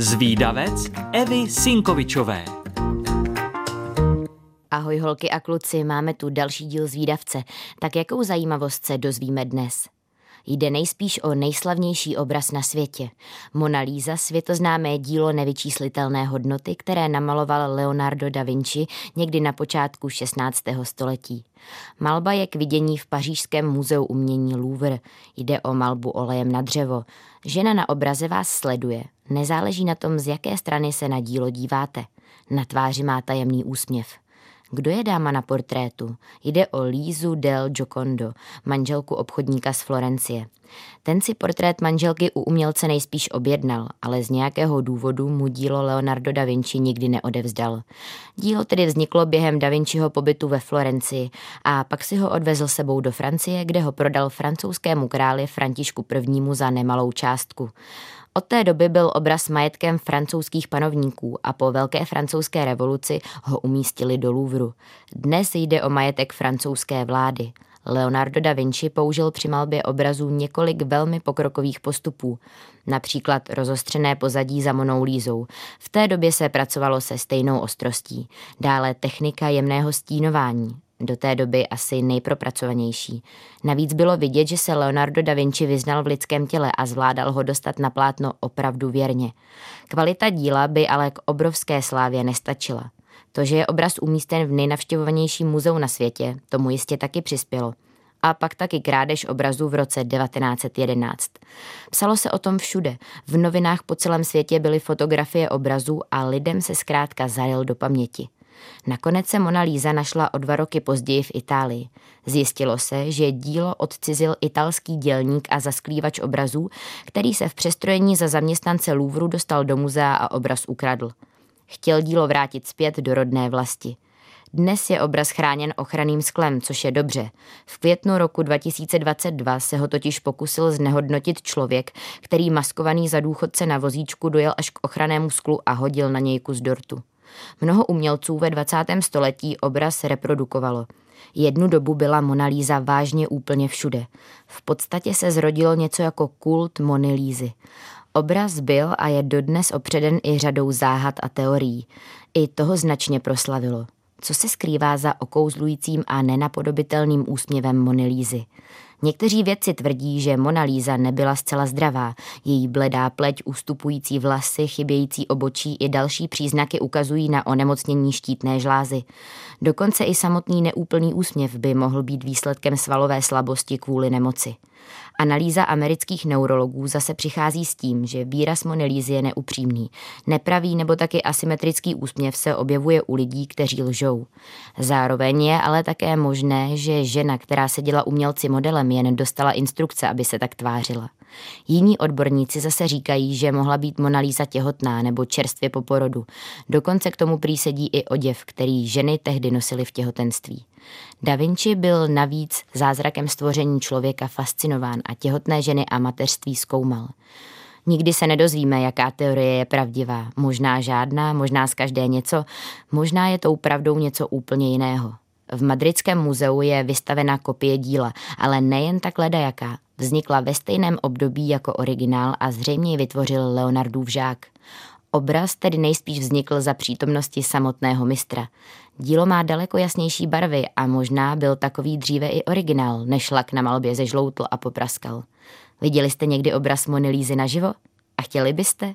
Zvídavec Evy Sinkovičové. Ahoj holky a kluci, máme tu další díl Zvídavce. Tak jakou zajímavost se dozvíme dnes? Jde nejspíš o nejslavnější obraz na světě. Mona Lisa, světoznámé dílo nevyčíslitelné hodnoty, které namaloval Leonardo da Vinci někdy na počátku 16. století. Malba je k vidění v pařížském muzeu umění Louvre. Jde o malbu olejem na dřevo. Žena na obraze vás sleduje. Nezáleží na tom, z jaké strany se na dílo díváte. Na tváři má tajemný úsměv. Kdo je dáma na portrétu? Jde o Lízu del Giocondo, manželku obchodníka z Florencie. Ten si portrét manželky u umělce nejspíš objednal, ale z nějakého důvodu mu dílo Leonardo da Vinci nikdy neodevzdal. Dílo tedy vzniklo během da Vinciho pobytu ve Florencii a pak si ho odvezl sebou do Francie, kde ho prodal francouzskému králi Františku I. za nemalou částku. Od té doby byl obraz majetkem francouzských panovníků a po Velké francouzské revoluci ho umístili do Louvru. Dnes jde o majetek francouzské vlády. Leonardo da Vinci použil při malbě obrazů několik velmi pokrokových postupů, například rozostřené pozadí za Monou Lízou. V té době se pracovalo se stejnou ostrostí. Dále technika jemného stínování, do té doby asi nejpropracovanější. Navíc bylo vidět, že se Leonardo da Vinci vyznal v lidském těle a zvládal ho dostat na plátno opravdu věrně. Kvalita díla by ale k obrovské slávě nestačila. To, že je obraz umístěn v nejnavštěvovanějším muzeu na světě, tomu jistě taky přispělo. A pak taky krádež obrazů v roce 1911. Psalo se o tom všude. V novinách po celém světě byly fotografie obrazů a lidem se zkrátka zajel do paměti. Nakonec se Mona Lisa našla o dva roky později v Itálii. Zjistilo se, že dílo odcizil italský dělník a zasklívač obrazů, který se v přestrojení za zaměstnance Louvru dostal do muzea a obraz ukradl. Chtěl dílo vrátit zpět do rodné vlasti. Dnes je obraz chráněn ochranným sklem, což je dobře. V květnu roku 2022 se ho totiž pokusil znehodnotit člověk, který maskovaný za důchodce na vozíčku dojel až k ochrannému sklu a hodil na něj kus dortu. Mnoho umělců ve 20. století obraz reprodukovalo. Jednu dobu byla Mona Lisa vážně úplně všude. V podstatě se zrodilo něco jako kult Mony Lízy. Obraz byl a je dodnes opředen i řadou záhad a teorií. I toho značně proslavilo. Co se skrývá za okouzlujícím a nenapodobitelným úsměvem Mony Lízy? Někteří vědci tvrdí, že Mona Lisa nebyla zcela zdravá. Její bledá pleť, ustupující vlasy, chybějící obočí i další příznaky ukazují na onemocnění štítné žlázy. Dokonce i samotný neúplný úsměv by mohl být výsledkem svalové slabosti kvůli nemoci. Analýza amerických neurologů zase přichází s tím, že výraz Monelízy je neupřímný. Nepravý nebo taky asymetrický úsměv se objevuje u lidí, kteří lžou. Zároveň je ale také možné, že žena, která se děla umělci modelem, jen dostala instrukce, aby se tak tvářila. Jiní odborníci zase říkají, že mohla být Monalíza těhotná nebo čerstvě po porodu. Dokonce k tomu prý sedí i oděv, který ženy tehdy nosily v těhotenství. Da Vinci byl navíc zázrakem stvoření člověka fascinován a těhotné ženy a mateřství zkoumal. Nikdy se nedozvíme, jaká teorie je pravdivá. Možná žádná, možná z každé něco, možná je tou pravdou něco úplně jiného. V Madridském muzeu je vystavena kopie díla, ale nejen tak ledajaká. Vznikla ve stejném období jako originál a zřejmě ji vytvořil Leonardův žák. Obraz tedy nejspíš vznikl za přítomnosti samotného mistra. Dílo má daleko jasnější barvy a možná byl takový dříve i originál, než lak na malbě zežloutl a popraskal. Viděli jste někdy obraz Monilízy naživo? A chtěli byste?